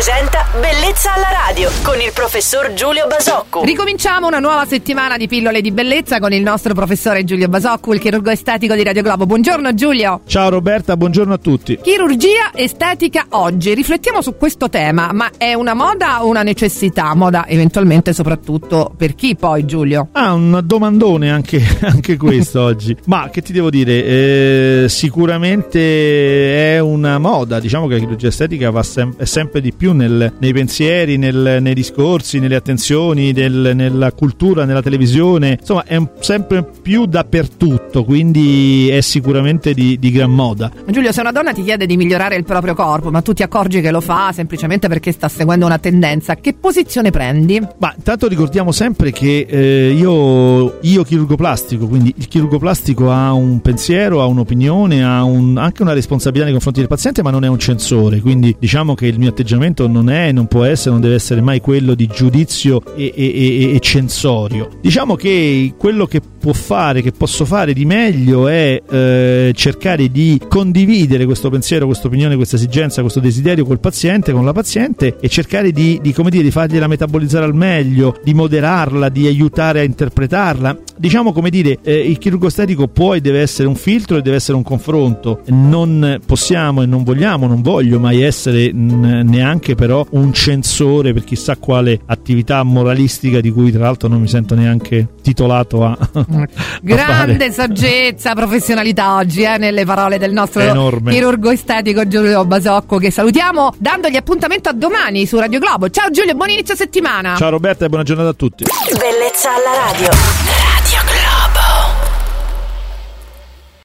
presenta Bellezza alla radio con il professor Giulio Basocco. Ricominciamo una nuova settimana di pillole di bellezza con il nostro professore Giulio Basocco, il chirurgo estetico di Radio Globo. Buongiorno Giulio. Ciao Roberta, buongiorno a tutti. Chirurgia estetica oggi. Riflettiamo su questo tema, ma è una moda o una necessità? Moda eventualmente soprattutto per chi poi Giulio? Ah, un domandone anche, anche questo oggi. Ma che ti devo dire? Eh, sicuramente è una moda, diciamo che la chirurgia estetica va sem- è sempre di più nel, nei pensieri, nel, nei discorsi, nelle attenzioni, nel, nella cultura, nella televisione, insomma è sempre più dappertutto, quindi è sicuramente di, di, gran moda. Giulio, se una donna ti chiede di migliorare il proprio corpo, ma tu ti accorgi che lo fa semplicemente perché sta seguendo una tendenza, che posizione prendi? Ma intanto ricordiamo sempre che eh, io, io chirurgo plastico, quindi il chirurgo plastico ha un pensiero, ha un'opinione, ha un, anche una responsabilità nei confronti del paziente, ma non è un censore, quindi diciamo che il mio atteggiamento non è, non può essere, non deve essere mai quello di giudizio e, e, e, e censorio. Diciamo che quello che può fare, che posso fare di meglio è eh, cercare di condividere questo pensiero, questa opinione, questa esigenza, questo desiderio col paziente, con la paziente e cercare di, di, come dire, di fargliela metabolizzare al meglio, di moderarla, di aiutare a interpretarla. Diciamo come dire, eh, il chirurgo estetico può e deve essere un filtro e deve essere un confronto. Non possiamo e non vogliamo, non voglio mai essere n- neanche però un censore per chissà quale attività moralistica di cui tra l'altro non mi sento neanche titolato a, grande a saggezza professionalità oggi eh, nelle parole del nostro Enorme. chirurgo estetico Giulio Basocco che salutiamo dandogli appuntamento a domani su Radio Globo. Ciao Giulio buon inizio settimana. Ciao Roberta e buona giornata a tutti. Bellezza alla radio